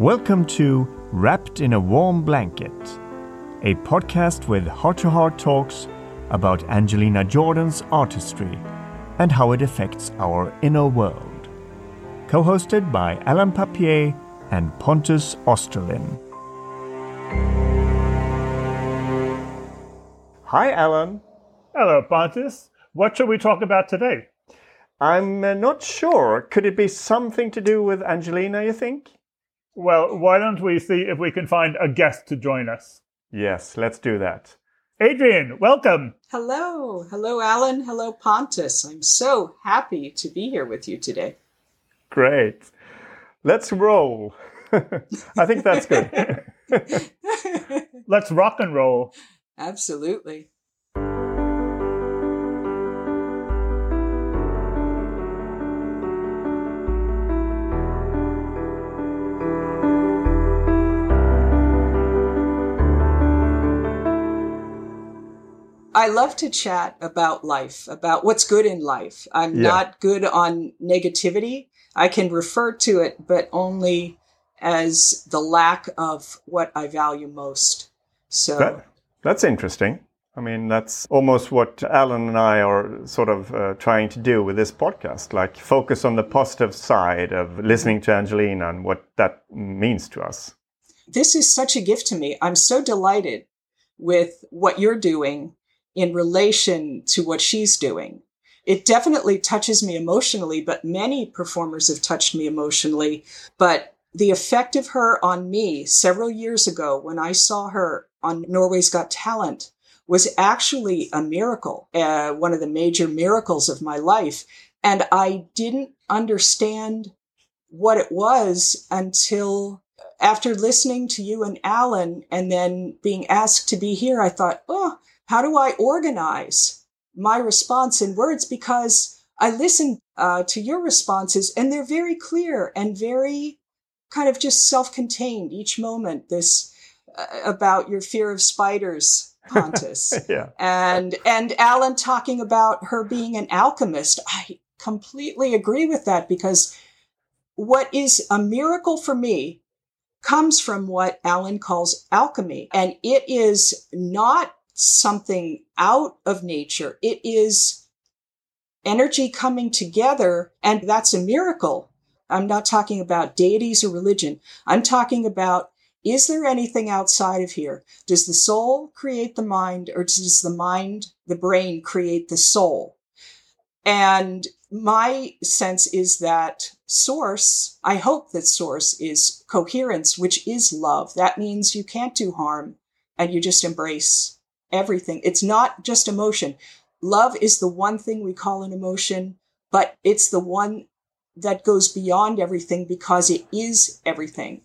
Welcome to Wrapped in a Warm Blanket, a podcast with heart to heart talks about Angelina Jordan's artistry and how it affects our inner world. Co hosted by Alan Papier and Pontus Osterlin. Hi, Alan. Hello, Pontus. What shall we talk about today? I'm uh, not sure. Could it be something to do with Angelina, you think? Well, why don't we see if we can find a guest to join us? Yes, let's do that. Adrian, welcome. Hello. Hello, Alan. Hello, Pontus. I'm so happy to be here with you today. Great. Let's roll. I think that's good. Let's rock and roll. Absolutely. I love to chat about life, about what's good in life. I'm Yeah. not good on negativity. I can refer to it, but only as the lack of what I value most. So, That, that's interesting. I mean, that's almost what Alan and I are sort of uh, trying to do with this podcast like, focus on the positive side of listening to Angelina and what that means to us. this is such a gift to me. I'm so delighted with what you're doing in relation to what she's doing. It definitely touches me emotionally, but many performers have touched me emotionally. But the effect of her on me several years ago when I saw her on Norway's Got Talent was actually a miracle, uh, one of the major miracles of my life. And I didn't understand what it was until after listening to you and Alan and then being asked to be here, I thought, oh, how do I organize my response in words? Because I listen uh, to your responses and they're very clear and very kind of just self contained each moment. This uh, about your fear of spiders, Pontus yeah. and and Alan talking about her being an alchemist. I completely agree with that because what is a miracle for me comes from what Alan calls alchemy, and it is not something out of nature. It is energy coming together, and that's a miracle. I'm not talking about deities or religion. I'm talking about is there anything outside of here? Does the soul create the mind, or does the mind, the brain, create the soul? And my sense is that source, I hope that source is coherence, which is love. That means you can't do harm and you just embrace everything. It's not just emotion. Love is the one thing we call an emotion, but it's the one that goes beyond everything because it is everything.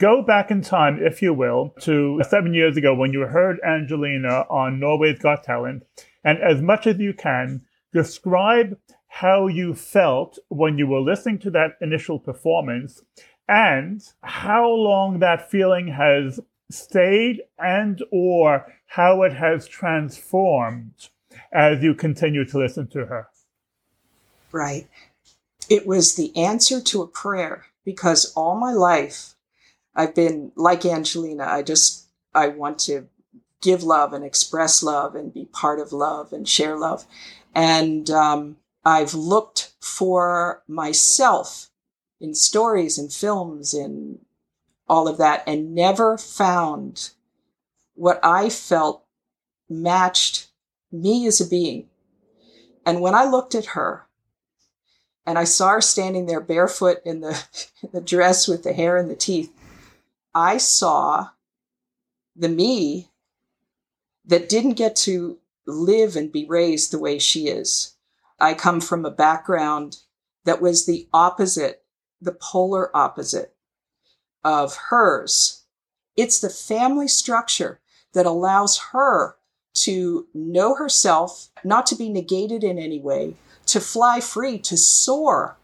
Go back in time, if you will, to seven years ago when you heard Angelina on Norway's Got Talent. And as much as you can, describe how you felt when you were listening to that initial performance and how long that feeling has stayed and or how it has transformed as you continue to listen to her. Right. It was the answer to a prayer because all my life I've been like Angelina. I just, I want to give love and express love and be part of love and share love. And um, I've looked for myself in stories and films and all of that and never found what I felt matched me as a being. And when I looked at her, and I saw her standing there barefoot in the, in the dress with the hair and the teeth. I saw the me that didn't get to live and be raised the way she is. I come from a background that was the opposite, the polar opposite of hers. It's the family structure that allows her to know herself, not to be negated in any way, to fly free, to soar,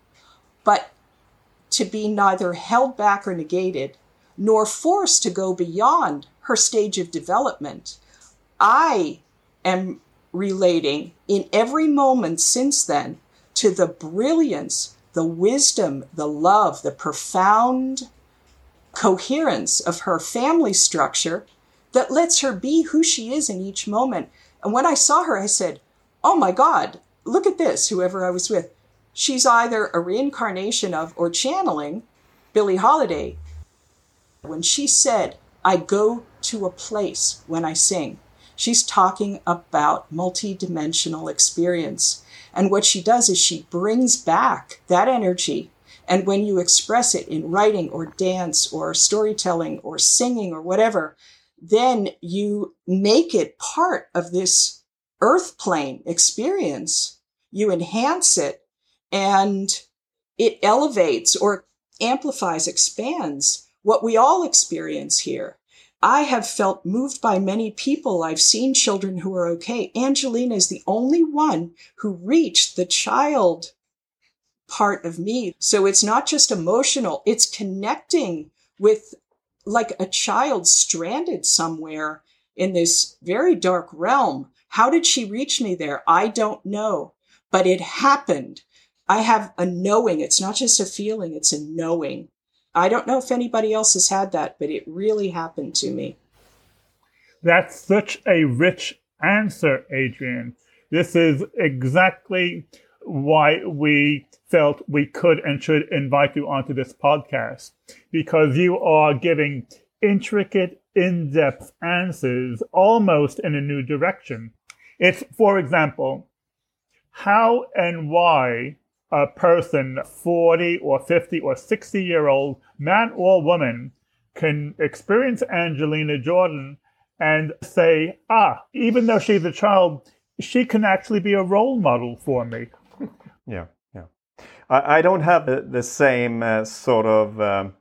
but to be neither held back or negated, nor forced to go beyond her stage of development. I am relating in every moment since then to the brilliance, the wisdom, the love, the profound coherence of her family structure that lets her be who she is in each moment. And when I saw her, I said, Oh my God, look at this, whoever I was with. She's either a reincarnation of or channeling Billie Holiday. When she said, I go to a place when I sing, she's talking about multidimensional experience. And what she does is she brings back that energy. And when you express it in writing or dance or storytelling or singing or whatever, then you make it part of this earth plane experience. You enhance it and it elevates or amplifies, expands what we all experience here. I have felt moved by many people. I've seen children who are okay. Angelina is the only one who reached the child part of me. So it's not just emotional, it's connecting with like a child stranded somewhere in this very dark realm. How did she reach me there? I don't know, but it happened. I have a knowing. It's not just a feeling, it's a knowing. I don't know if anybody else has had that, but it really happened to me. That's such a rich answer, Adrian. This is exactly why we felt we could and should invite you onto this podcast because you are giving intricate, in depth answers almost in a new direction. It's, for example, how and why a person 40 or 50 or 60 year old man or woman can experience Angelina Jordan and say, ah, even though she's a child, she can actually be a role model for me. yeah, yeah. I, I don't have the, the same uh, sort of um,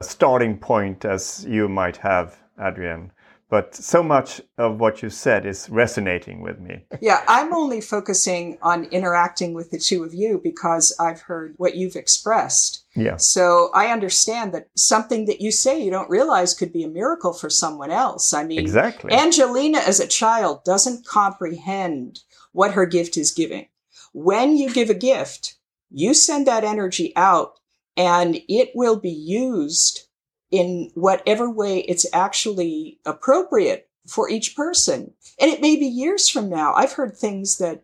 starting point as you might have, Adrienne but so much of what you said is resonating with me. Yeah, I'm only focusing on interacting with the two of you because I've heard what you've expressed. Yeah. So I understand that something that you say you don't realize could be a miracle for someone else. I mean, exactly. Angelina as a child doesn't comprehend what her gift is giving. When you give a gift, you send that energy out and it will be used in whatever way it's actually appropriate for each person. And it may be years from now. I've heard things that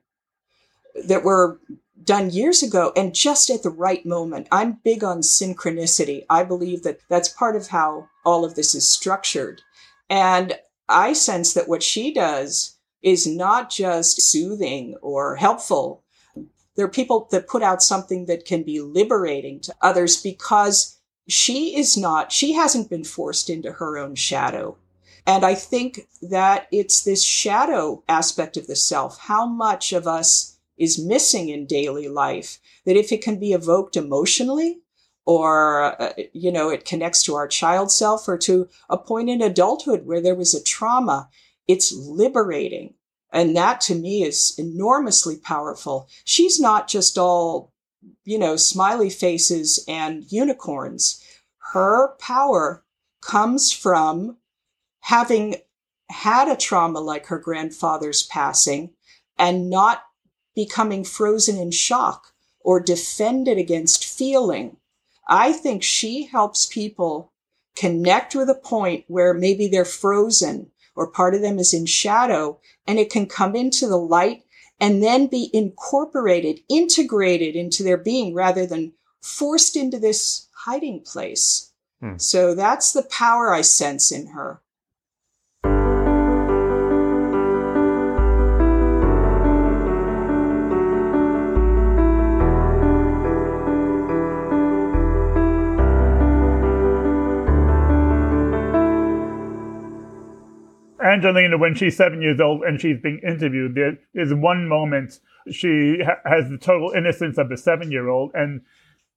that were done years ago and just at the right moment. I'm big on synchronicity. I believe that that's part of how all of this is structured. And I sense that what she does is not just soothing or helpful. There are people that put out something that can be liberating to others because she is not, she hasn't been forced into her own shadow. And I think that it's this shadow aspect of the self, how much of us is missing in daily life, that if it can be evoked emotionally, or, uh, you know, it connects to our child self or to a point in adulthood where there was a trauma, it's liberating. And that to me is enormously powerful. She's not just all you know, smiley faces and unicorns. Her power comes from having had a trauma like her grandfather's passing and not becoming frozen in shock or defended against feeling. I think she helps people connect with a point where maybe they're frozen or part of them is in shadow and it can come into the light and then be incorporated, integrated into their being rather than forced into this hiding place. Hmm. So that's the power I sense in her. Angelina, when she's seven years old and she's being interviewed, there is one moment she ha- has the total innocence of a seven year old, and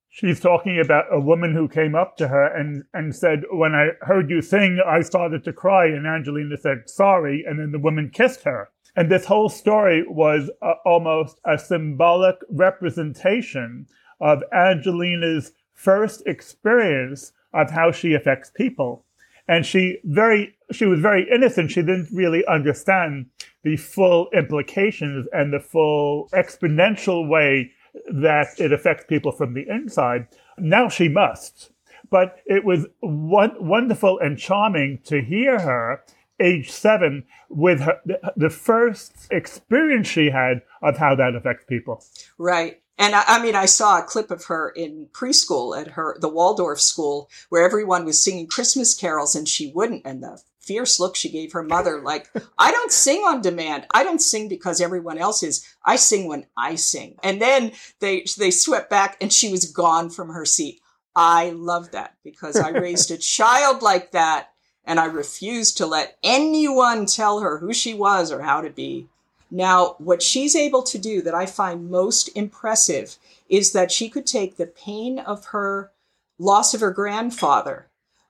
she's talking about a woman who came up to her and, and said, When I heard you sing, I started to cry. And Angelina said, Sorry. And then the woman kissed her. And this whole story was uh, almost a symbolic representation of Angelina's first experience of how she affects people. And she very, she was very innocent. She didn't really understand the full implications and the full exponential way that it affects people from the inside. Now she must. But it was wonderful and charming to hear her age seven with her, the first experience she had of how that affects people. Right. And I, I, mean, I saw a clip of her in preschool at her, the Waldorf school where everyone was singing Christmas carols and she wouldn't. And the fierce look she gave her mother, like, I don't sing on demand. I don't sing because everyone else is. I sing when I sing. And then they, they swept back and she was gone from her seat. I love that because I raised a child like that and I refused to let anyone tell her who she was or how to be. Now, what she's able to do that I find most impressive is that she could take the pain of her loss of her grandfather,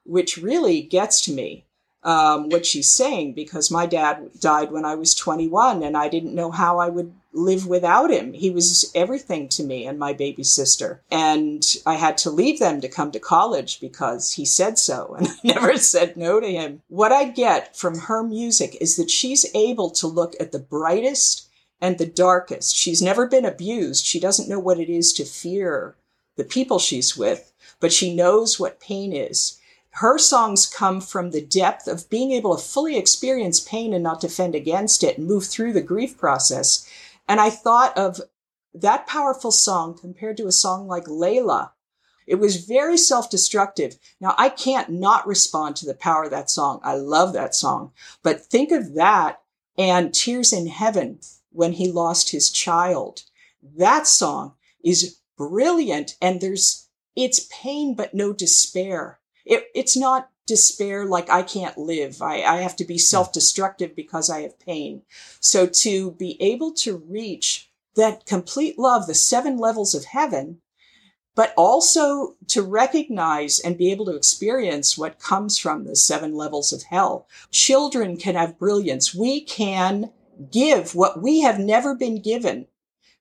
which really gets to me, um, what she's saying, because my dad died when I was 21 and I didn't know how I would live without him. He was everything to me and my baby sister. And I had to leave them to come to college because he said so. And I never said no to him. What I get from her music is that she's able to look at the brightest and the darkest. She's never been abused. She doesn't know what it is to fear the people she's with, but she knows what pain is. Her songs come from the depth of being able to fully experience pain and not defend against it and move through the grief process and I thought of that powerful song compared to a song like Layla. It was very self destructive. Now, I can't not respond to the power of that song. I love that song. But think of that and Tears in Heaven when he lost his child. That song is brilliant and there's, it's pain, but no despair. It, it's not despair like I can't live. I, I have to be self destructive because I have pain. So to be able to reach that complete love, the seven levels of heaven, but also to recognize and be able to experience what comes from the seven levels of hell. Children can have brilliance. We can give what we have never been given.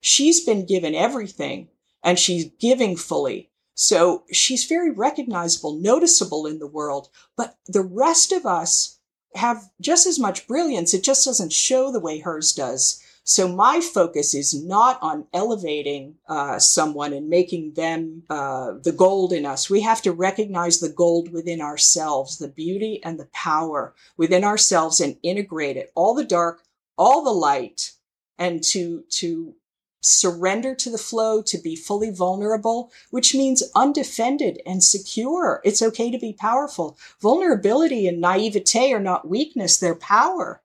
She's been given everything and she's giving fully. So she's very recognizable, noticeable in the world, but the rest of us have just as much brilliance. It just doesn't show the way hers does. So my focus is not on elevating uh, someone and making them uh, the gold in us. We have to recognize the gold within ourselves, the beauty and the power within ourselves, and integrate it, all the dark, all the light, and to to surrender to the flow, to be fully vulnerable, which means undefended and secure. It's okay to be powerful. Vulnerability and naivete are not weakness, they're power.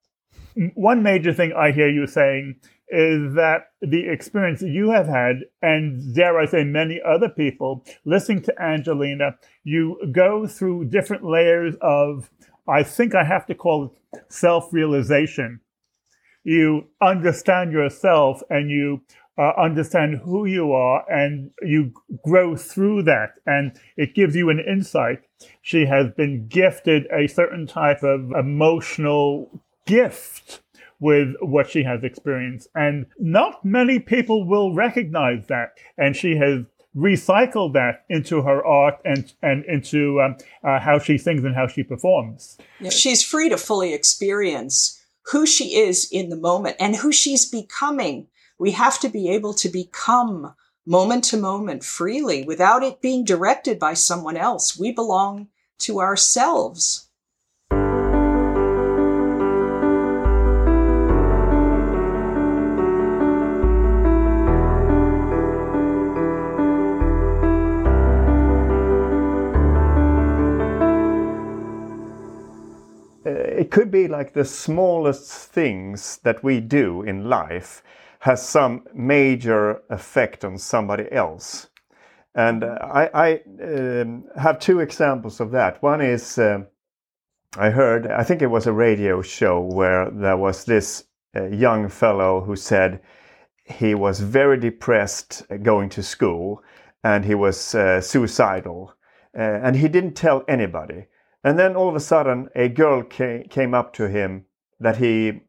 One major thing I hear you saying is that the experience you have had, and dare I say many other people, listening to Angelina, you go through different layers of, I think I have to call it self realization. You understand yourself and you uh, understand who you are and you grow through that and it gives you an insight. She has been gifted a certain type of emotional gift with what she has experienced. And not many people will recognize that. And she has recycled that into her art and, and into um, uh, how she sings and how she performs. She's free to fully experience who she is in the moment and who she's becoming we have to be able to become moment to moment freely without it being directed by someone else. We belong to ourselves. Uh, it could be like the smallest things that we do in life has some major effect on somebody else. And uh, I, I um, have two examples of that. One is uh, I heard, I think it was a radio show where there was this uh, young fellow who said he was very depressed going to school and he was uh, suicidal. Uh, and he didn't tell anybody. And then all of a sudden, a girl came, came up to him that he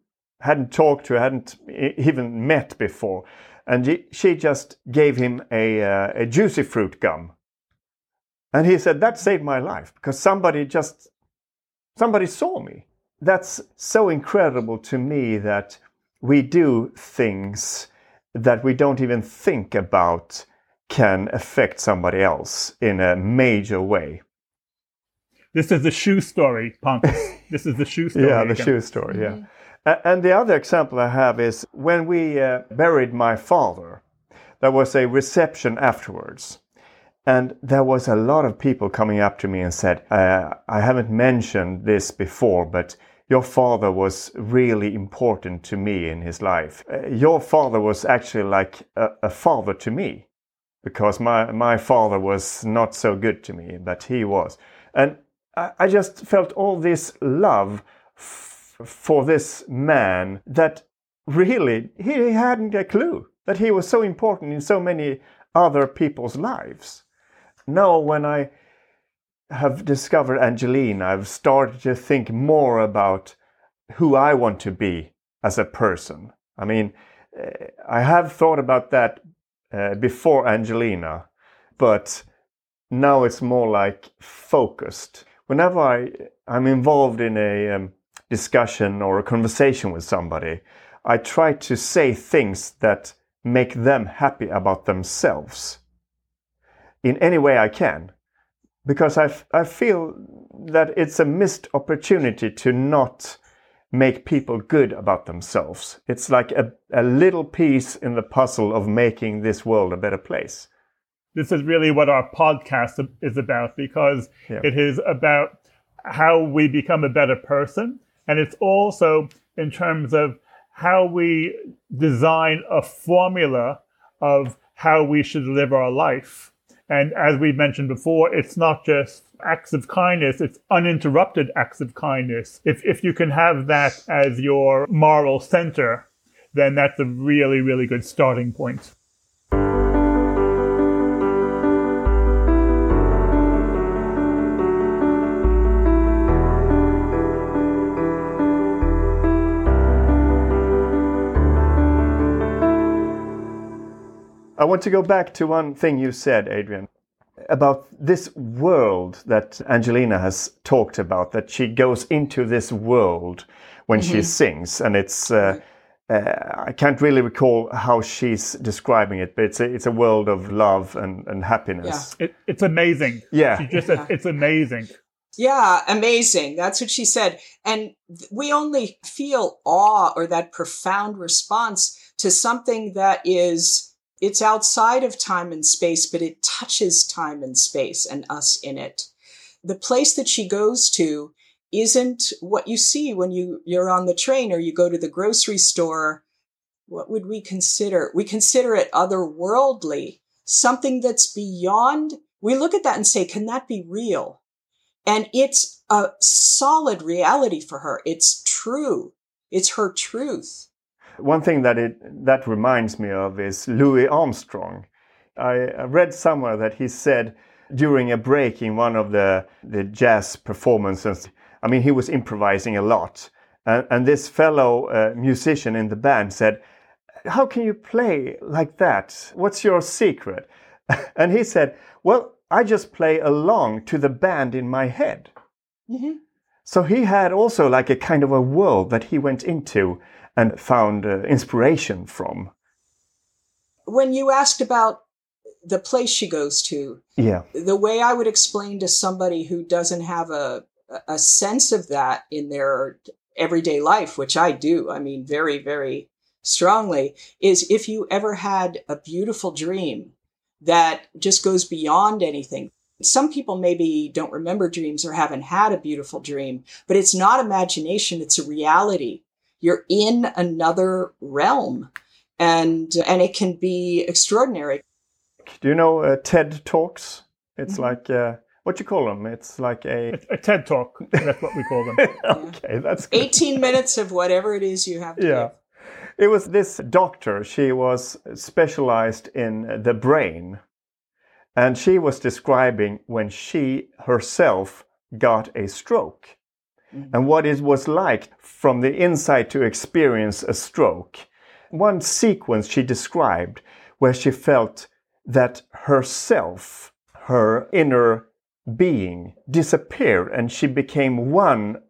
hadn't talked to, hadn't even met before. And she just gave him a, uh, a juicy fruit gum. And he said, That saved my life because somebody just, somebody saw me. That's so incredible to me that we do things that we don't even think about can affect somebody else in a major way. This is the shoe story, Punk. this is the shoe story. yeah, the again. shoe story, yeah. A- And the other example I have is when we uh, buried my father, there was a reception afterwards. And there was a lot of people coming up to me and said, uh, I haven't mentioned this before, but your father was really important to me in his life. Uh, your father was actually like a, a father to me because my, my father was not so good to me, but he was. And I, I just felt all this love for this man that really he hadn't a clue that he was so important in so many other people's lives. Now, when I have discovered Angelina, I've started to think more about who I want to be as a person. I mean, eh, I have thought about that uh, before Angelina, but now it's more like focused. Whenever I, I'm involved in a um, discussion or a conversation with somebody, I try to say things that make them happy about themselves in any way I can. Because I, f- I feel that it's a missed opportunity to not make people good about themselves. It's like a, a little piece in the puzzle of making this world a better place. this is really what our podcast is about because Yeah. it is about how we become a better person. And it's also in terms of how we design a formula of how we should live our life. And as we mentioned before, it's not just acts of kindness, it's uninterrupted acts of kindness. If, if you can have that as your moral center, then that's a really, really good starting point. I want to go back to one thing you said, Adrian, about this world that Angelina has talked about, that she goes into this world when she sings. And it's, uh, uh, I can't really recall how she's describing it, but it's a, it's a world of love and, and happiness. It, it's amazing. Yeah. She just said, it's amazing. Yeah, amazing. That's what she said. And th- we only feel awe or that profound response to something that is it's outside of time and space, but it touches time and space and us in it. The place that she goes to isn't what you see when you, you're on the train or you go to the grocery store. What would we consider? We consider it otherworldly, something that's beyond. We look at that and say, can that be real? And it's a solid reality for her. It's true. It's her truth. One thing that it that reminds me of is Louis Armstrong. I read somewhere that he said during a break in one of the the jazz performances. I mean, he was improvising a lot, and, and this fellow uh, musician in the band said, "How can you play like that? What's your secret?" and he said, "Well, I just play along to the band in my head." Mhm. So he had also like a kind of a world that he went into and found uh, inspiration from. When you asked about the place she goes to, Yeah. the way I would explain to somebody who doesn't have a, a sense of that in their everyday life, which I do, I mean, very, very strongly, is if you ever had a beautiful dream that just goes beyond anything. Some people maybe don't remember dreams or haven't had a beautiful dream, but it's not imagination, it's a reality. You're in another realm and and it can be extraordinary. Do you know uh, TED Talks? It's Mhm. like uh, what you call them? It's like a A, a TED Talk, that's what we call them. okay, that's good. 18 minutes of whatever it is you have to Yeah. give. It was this doctor. She was specialized in the brain, and she was describing when she herself got a stroke Mhm. and what it was like from the inside to experience a stroke. One sequence she described where she felt that herself, her inner being disappeared and she became one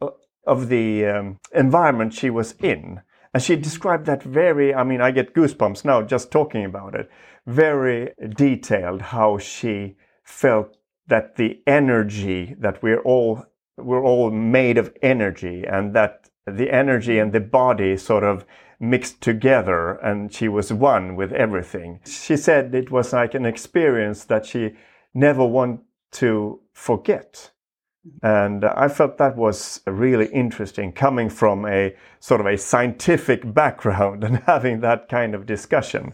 of the um, environment she was in. And she described that very, I mean, I get goosebumps now just talking about it, very detailed how she felt that the energy that we're all, we're all made of energy and that the energy and the body sort of mixed together and she was one with everything. She said it was like an experience that she never want to forget. And I felt that was really interesting coming from a sort of a scientific background and having that kind of discussion.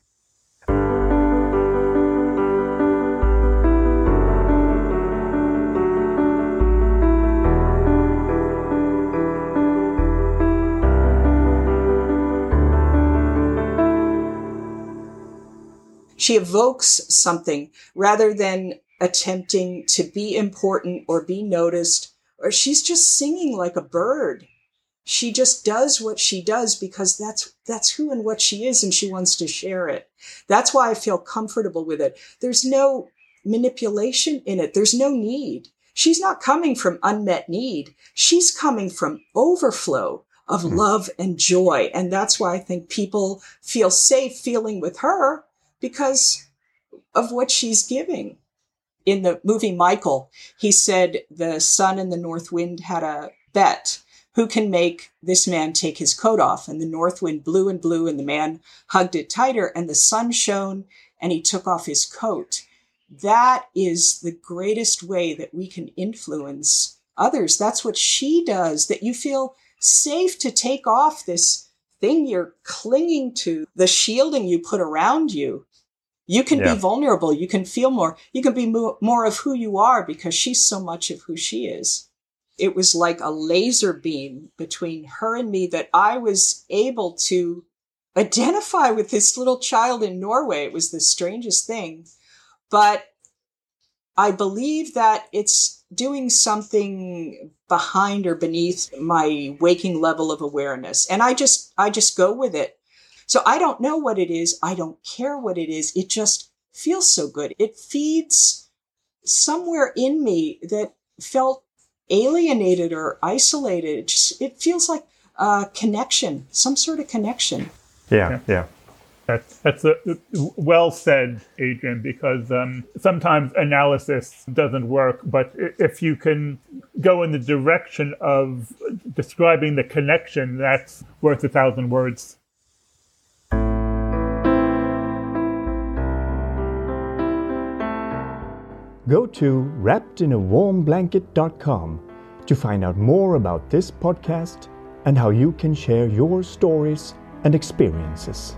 She evokes something rather than attempting to be important or be noticed, or she's just singing like a bird. She just does what she does because that's, that's who and what she is and she wants to share it. That's why I feel comfortable with it. There's no manipulation in it. There's no need. She's not coming from unmet need. She's coming from overflow of mm. love and joy. And that's why I think people feel safe feeling with her because of what she's giving in the movie Michael, he said the sun and the north wind had a bet. Who can make this man take his coat off? And the north wind blew and blew, and the man hugged it tighter, and the sun shone, and he took off his coat. That is the greatest way that we can influence others. That's what she does, that you feel safe to take off this thing you're clinging to, the shielding you put around you, you can yeah. be vulnerable. You can feel more. You can be more, more of who you are because she's so much of who she is. It was like a laser beam between her and me that I was able to identify with this little child in Norway. It was the strangest thing. But I believe that it's doing something behind or beneath my waking level of awareness. And I just, I just go with it. So I don't know what it is. I don't care what it is. It just feels so good. It feeds somewhere in me that felt alienated or isolated. It just it feels like a connection, some sort of connection. Yeah, yeah. That's that's a, well said, Adrian. Because um, sometimes analysis doesn't work, but if you can go in the direction of describing the connection, that's worth a thousand words. Go to wrappedinawarmblanket.com to find out more about this podcast and how you can share your stories and experiences.